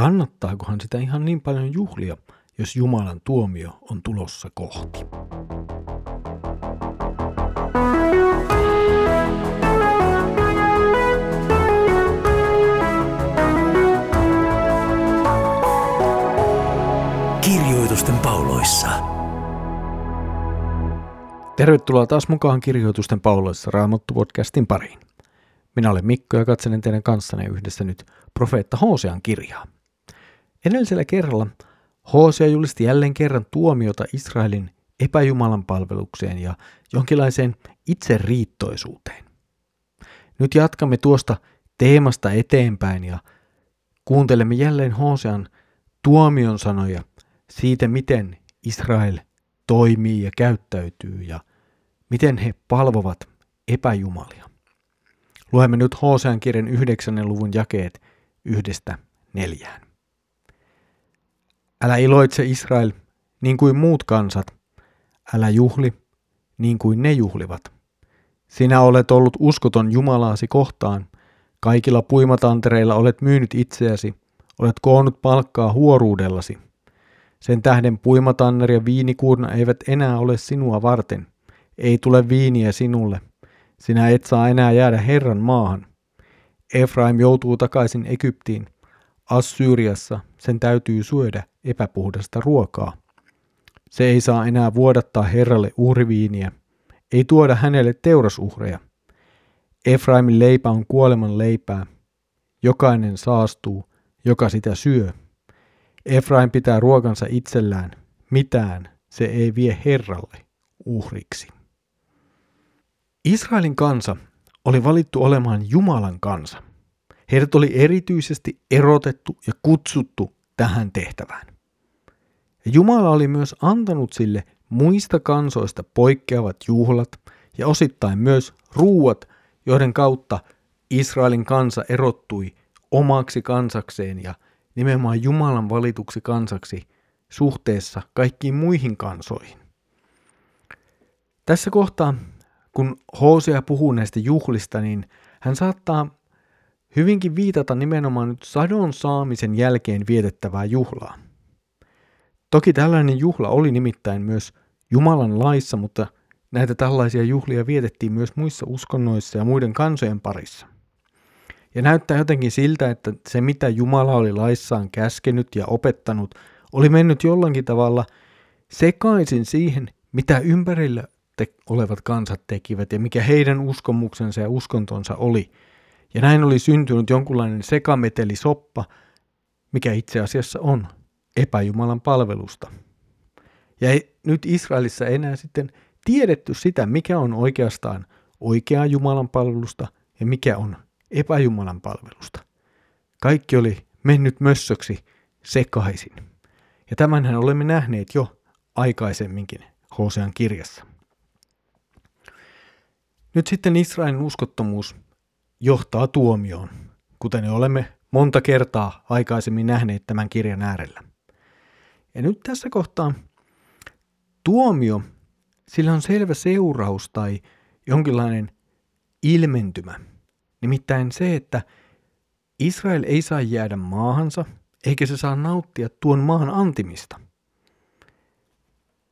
kannattaakohan sitä ihan niin paljon juhlia, jos Jumalan tuomio on tulossa kohti. Kirjoitusten pauloissa. Tervetuloa taas mukaan Kirjoitusten pauloissa Raamattu-podcastin pariin. Minä olen Mikko ja katselen teidän kanssanne yhdessä nyt profeetta Hosean kirjaa. Edellisellä kerralla Hosea julisti jälleen kerran tuomiota Israelin epäjumalan palvelukseen ja jonkinlaiseen itseriittoisuuteen. Nyt jatkamme tuosta teemasta eteenpäin ja kuuntelemme jälleen Hosean tuomion sanoja siitä, miten Israel toimii ja käyttäytyy ja miten he palvovat epäjumalia. Luemme nyt Hosean kirjan 9. luvun jakeet yhdestä neljään. Älä iloitse Israel niin kuin muut kansat, älä juhli niin kuin ne juhlivat. Sinä olet ollut uskoton Jumalaasi kohtaan, kaikilla puimatantereilla olet myynyt itseäsi, olet koonnut palkkaa huoruudellasi. Sen tähden puimatanner ja viinikuurna eivät enää ole sinua varten, ei tule viiniä sinulle, sinä et saa enää jäädä Herran maahan. Efraim joutuu takaisin Egyptiin. Assyriassa sen täytyy syödä epäpuhdasta ruokaa. Se ei saa enää vuodattaa Herralle uhriviiniä, ei tuoda hänelle teurasuhreja. Efraimin leipä on kuoleman leipää. Jokainen saastuu, joka sitä syö. Efraim pitää ruokansa itsellään. Mitään se ei vie Herralle uhriksi. Israelin kansa oli valittu olemaan Jumalan kansa. Heidät oli erityisesti erotettu ja kutsuttu tähän tehtävään. Jumala oli myös antanut sille muista kansoista poikkeavat juhlat ja osittain myös ruuat, joiden kautta Israelin kansa erottui omaksi kansakseen ja nimenomaan Jumalan valituksi kansaksi suhteessa kaikkiin muihin kansoihin. Tässä kohtaa kun Hosea puhuu näistä juhlista, niin hän saattaa hyvinkin viitata nimenomaan nyt sadon saamisen jälkeen vietettävää juhlaa. Toki tällainen juhla oli nimittäin myös Jumalan laissa, mutta näitä tällaisia juhlia vietettiin myös muissa uskonnoissa ja muiden kansojen parissa. Ja näyttää jotenkin siltä, että se mitä Jumala oli laissaan käskenyt ja opettanut, oli mennyt jollakin tavalla sekaisin siihen, mitä ympärillä te- olevat kansat tekivät ja mikä heidän uskomuksensa ja uskontonsa oli. Ja näin oli syntynyt jonkunlainen sekametelisoppa, mikä itse asiassa on epäjumalan palvelusta. Ja ei, nyt Israelissa enää sitten tiedetty sitä, mikä on oikeastaan oikeaa Jumalan palvelusta ja mikä on epäjumalan palvelusta. Kaikki oli mennyt mössöksi sekaisin. Ja tämänhän olemme nähneet jo aikaisemminkin Hosean kirjassa. Nyt sitten Israelin uskottomuus johtaa tuomioon, kuten olemme monta kertaa aikaisemmin nähneet tämän kirjan äärellä. Ja nyt tässä kohtaa tuomio, sillä on selvä seuraus tai jonkinlainen ilmentymä. Nimittäin se, että Israel ei saa jäädä maahansa, eikä se saa nauttia tuon maan antimista.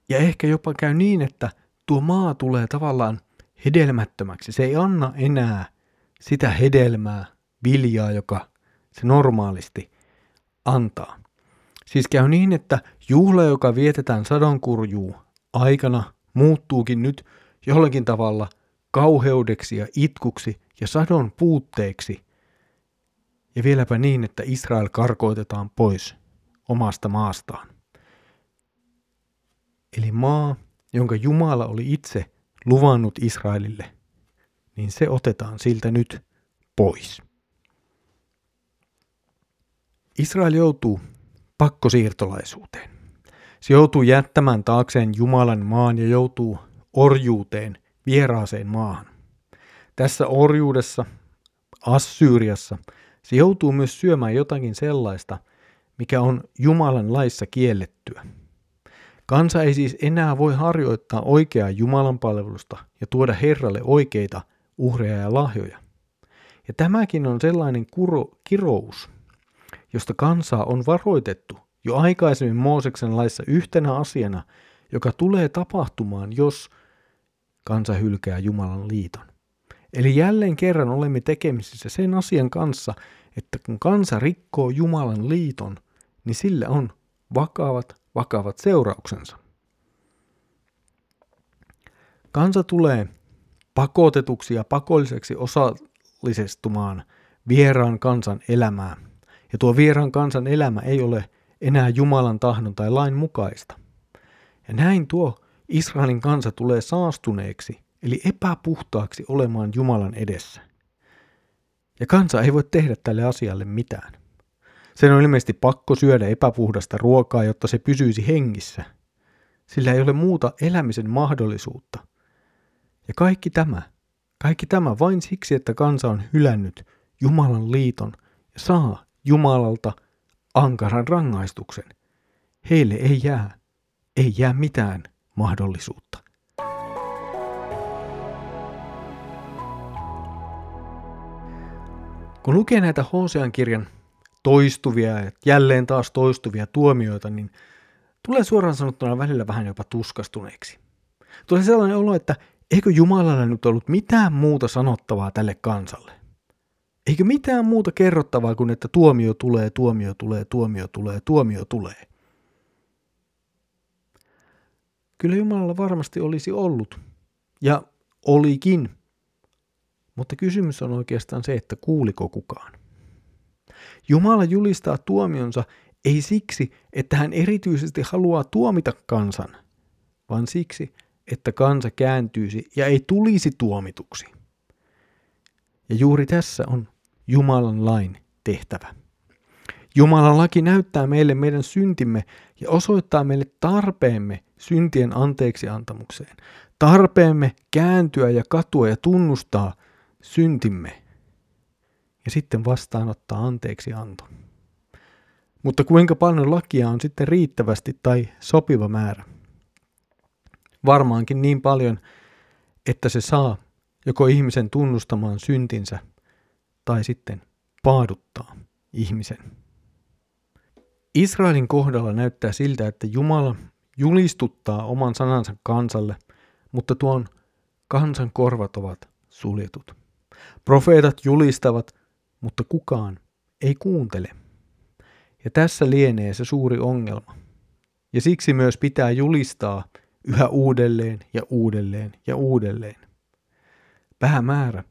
Ja ehkä jopa käy niin, että tuo maa tulee tavallaan hedelmättömäksi. Se ei anna enää sitä hedelmää, viljaa, joka se normaalisti antaa. Siis käy niin, että juhla, joka vietetään sadonkurjuu aikana, muuttuukin nyt jollakin tavalla kauheudeksi ja itkuksi ja sadon puutteeksi. Ja vieläpä niin, että Israel karkoitetaan pois omasta maastaan. Eli maa, jonka Jumala oli itse luvannut Israelille, niin se otetaan siltä nyt pois. Israel joutuu pakkosiirtolaisuuteen. Se joutuu jättämään taakseen Jumalan maan ja joutuu orjuuteen, vieraaseen maahan. Tässä orjuudessa, Assyriassa, se joutuu myös syömään jotakin sellaista, mikä on Jumalan laissa kiellettyä. Kansa ei siis enää voi harjoittaa oikeaa Jumalan palvelusta ja tuoda Herralle oikeita uhreja ja lahjoja. Ja tämäkin on sellainen kuro, kirous, josta kansaa on varoitettu jo aikaisemmin Mooseksen laissa yhtenä asiana, joka tulee tapahtumaan, jos kansa hylkää Jumalan liiton. Eli jälleen kerran olemme tekemisissä sen asian kanssa, että kun kansa rikkoo Jumalan liiton, niin sillä on vakavat, vakavat seurauksensa. Kansa tulee pakotetuksi ja pakolliseksi osallistumaan vieraan kansan elämään. Ja tuo vieraan kansan elämä ei ole enää Jumalan tahdon tai lain mukaista. Ja näin tuo Israelin kansa tulee saastuneeksi, eli epäpuhtaaksi olemaan Jumalan edessä. Ja kansa ei voi tehdä tälle asialle mitään. Sen on ilmeisesti pakko syödä epäpuhdasta ruokaa, jotta se pysyisi hengissä. Sillä ei ole muuta elämisen mahdollisuutta. Ja kaikki tämä, kaikki tämä vain siksi, että kansa on hylännyt Jumalan liiton ja saa Jumalalta ankaran rangaistuksen. Heille ei jää, ei jää mitään mahdollisuutta. Kun lukee näitä Hosean kirjan toistuvia ja jälleen taas toistuvia tuomioita, niin tulee suoraan sanottuna välillä vähän jopa tuskastuneeksi. Tulee sellainen olo, että eikö Jumalalla nyt ollut mitään muuta sanottavaa tälle kansalle? Eikö mitään muuta kerrottavaa kuin, että tuomio tulee, tuomio tulee, tuomio tulee, tuomio tulee? Kyllä Jumalalla varmasti olisi ollut, ja olikin. Mutta kysymys on oikeastaan se, että kuuliko kukaan. Jumala julistaa tuomionsa ei siksi, että hän erityisesti haluaa tuomita kansan, vaan siksi, että kansa kääntyisi ja ei tulisi tuomituksi. Ja juuri tässä on Jumalan lain tehtävä. Jumalan laki näyttää meille meidän syntimme ja osoittaa meille tarpeemme syntien anteeksi antamukseen. Tarpeemme kääntyä ja katua ja tunnustaa syntimme ja sitten vastaanottaa anteeksi anto. Mutta kuinka paljon lakia on sitten riittävästi tai sopiva määrä? Varmaankin niin paljon, että se saa joko ihmisen tunnustamaan syntinsä tai sitten paaduttaa ihmisen. Israelin kohdalla näyttää siltä, että Jumala julistuttaa oman sanansa kansalle, mutta tuon kansan korvat ovat suljetut. Profeetat julistavat, mutta kukaan ei kuuntele. Ja tässä lienee se suuri ongelma. Ja siksi myös pitää julistaa yhä uudelleen ja uudelleen ja uudelleen. Päämäärä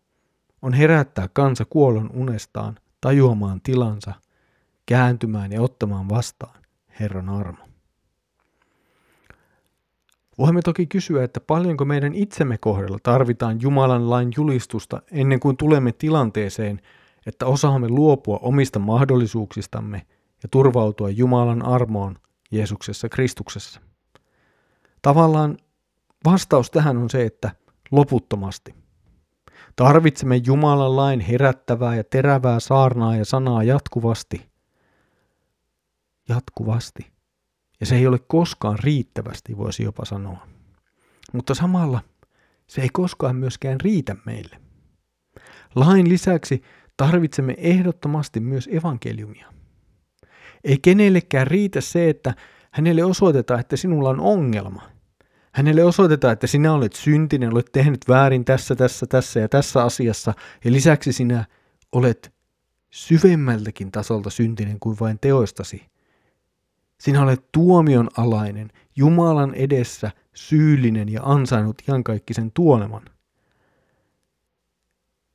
on herättää kansa kuollon unestaan tajuamaan tilansa, kääntymään ja ottamaan vastaan Herran armo. Voimme toki kysyä, että paljonko meidän itsemme kohdalla tarvitaan Jumalan lain julistusta ennen kuin tulemme tilanteeseen, että osaamme luopua omista mahdollisuuksistamme ja turvautua Jumalan armoon Jeesuksessa Kristuksessa. Tavallaan vastaus tähän on se, että loputtomasti. Tarvitsemme Jumalan lain herättävää ja terävää saarnaa ja sanaa jatkuvasti. Jatkuvasti. Ja se ei ole koskaan riittävästi, voisi jopa sanoa. Mutta samalla se ei koskaan myöskään riitä meille. Lain lisäksi tarvitsemme ehdottomasti myös evankeliumia. Ei kenellekään riitä se, että hänelle osoitetaan, että sinulla on ongelma. Hänelle osoitetaan, että sinä olet syntinen, olet tehnyt väärin tässä, tässä, tässä ja tässä asiassa, ja lisäksi sinä olet syvemmältäkin tasolta syntinen kuin vain teoistasi. Sinä olet tuomion alainen, Jumalan edessä syyllinen ja ansainnut iankaikkisen tuoleman.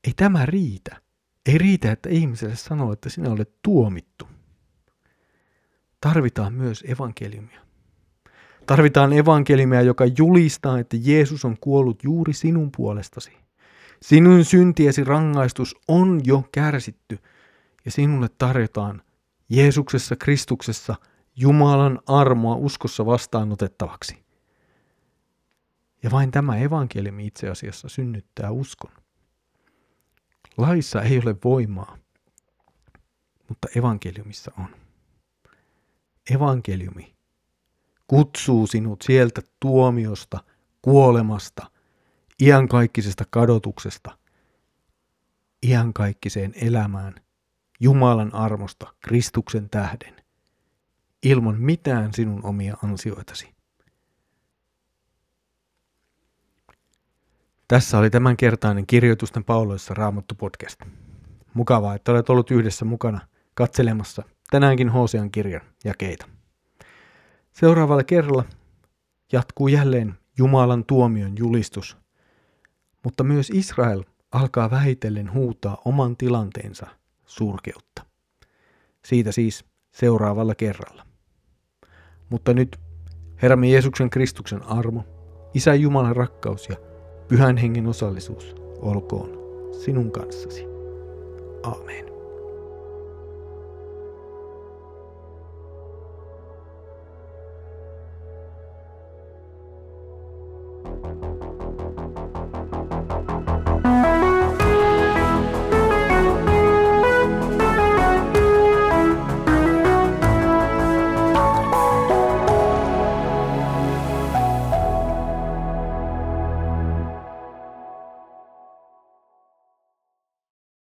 Ei tämä riitä. Ei riitä, että ihmiselle sanoo, että sinä olet tuomittu. Tarvitaan myös evankeliumia. Tarvitaan evankeliumia, joka julistaa, että Jeesus on kuollut juuri sinun puolestasi. Sinun syntiesi rangaistus on jo kärsitty ja sinulle tarjotaan Jeesuksessa Kristuksessa Jumalan armoa uskossa vastaanotettavaksi. Ja vain tämä evankeliumi itse asiassa synnyttää uskon. Laissa ei ole voimaa, mutta evankeliumissa on. Evankeliumi kutsuu sinut sieltä tuomiosta, kuolemasta, iankaikkisesta kadotuksesta, iankaikkiseen elämään Jumalan armosta Kristuksen tähden, ilman mitään sinun omia ansioitasi. Tässä oli tämänkertainen kirjoitusten pauloissa Raamattu podcast. Mukavaa, että olet ollut yhdessä mukana katselemassa tänäänkin Hosean kirjan jakeita. Seuraavalla kerralla jatkuu jälleen Jumalan tuomion julistus, mutta myös Israel alkaa vähitellen huutaa oman tilanteensa surkeutta. Siitä siis seuraavalla kerralla. Mutta nyt Herramme Jeesuksen Kristuksen armo, Isä Jumalan rakkaus ja Pyhän Hengen osallisuus olkoon sinun kanssasi. Amen.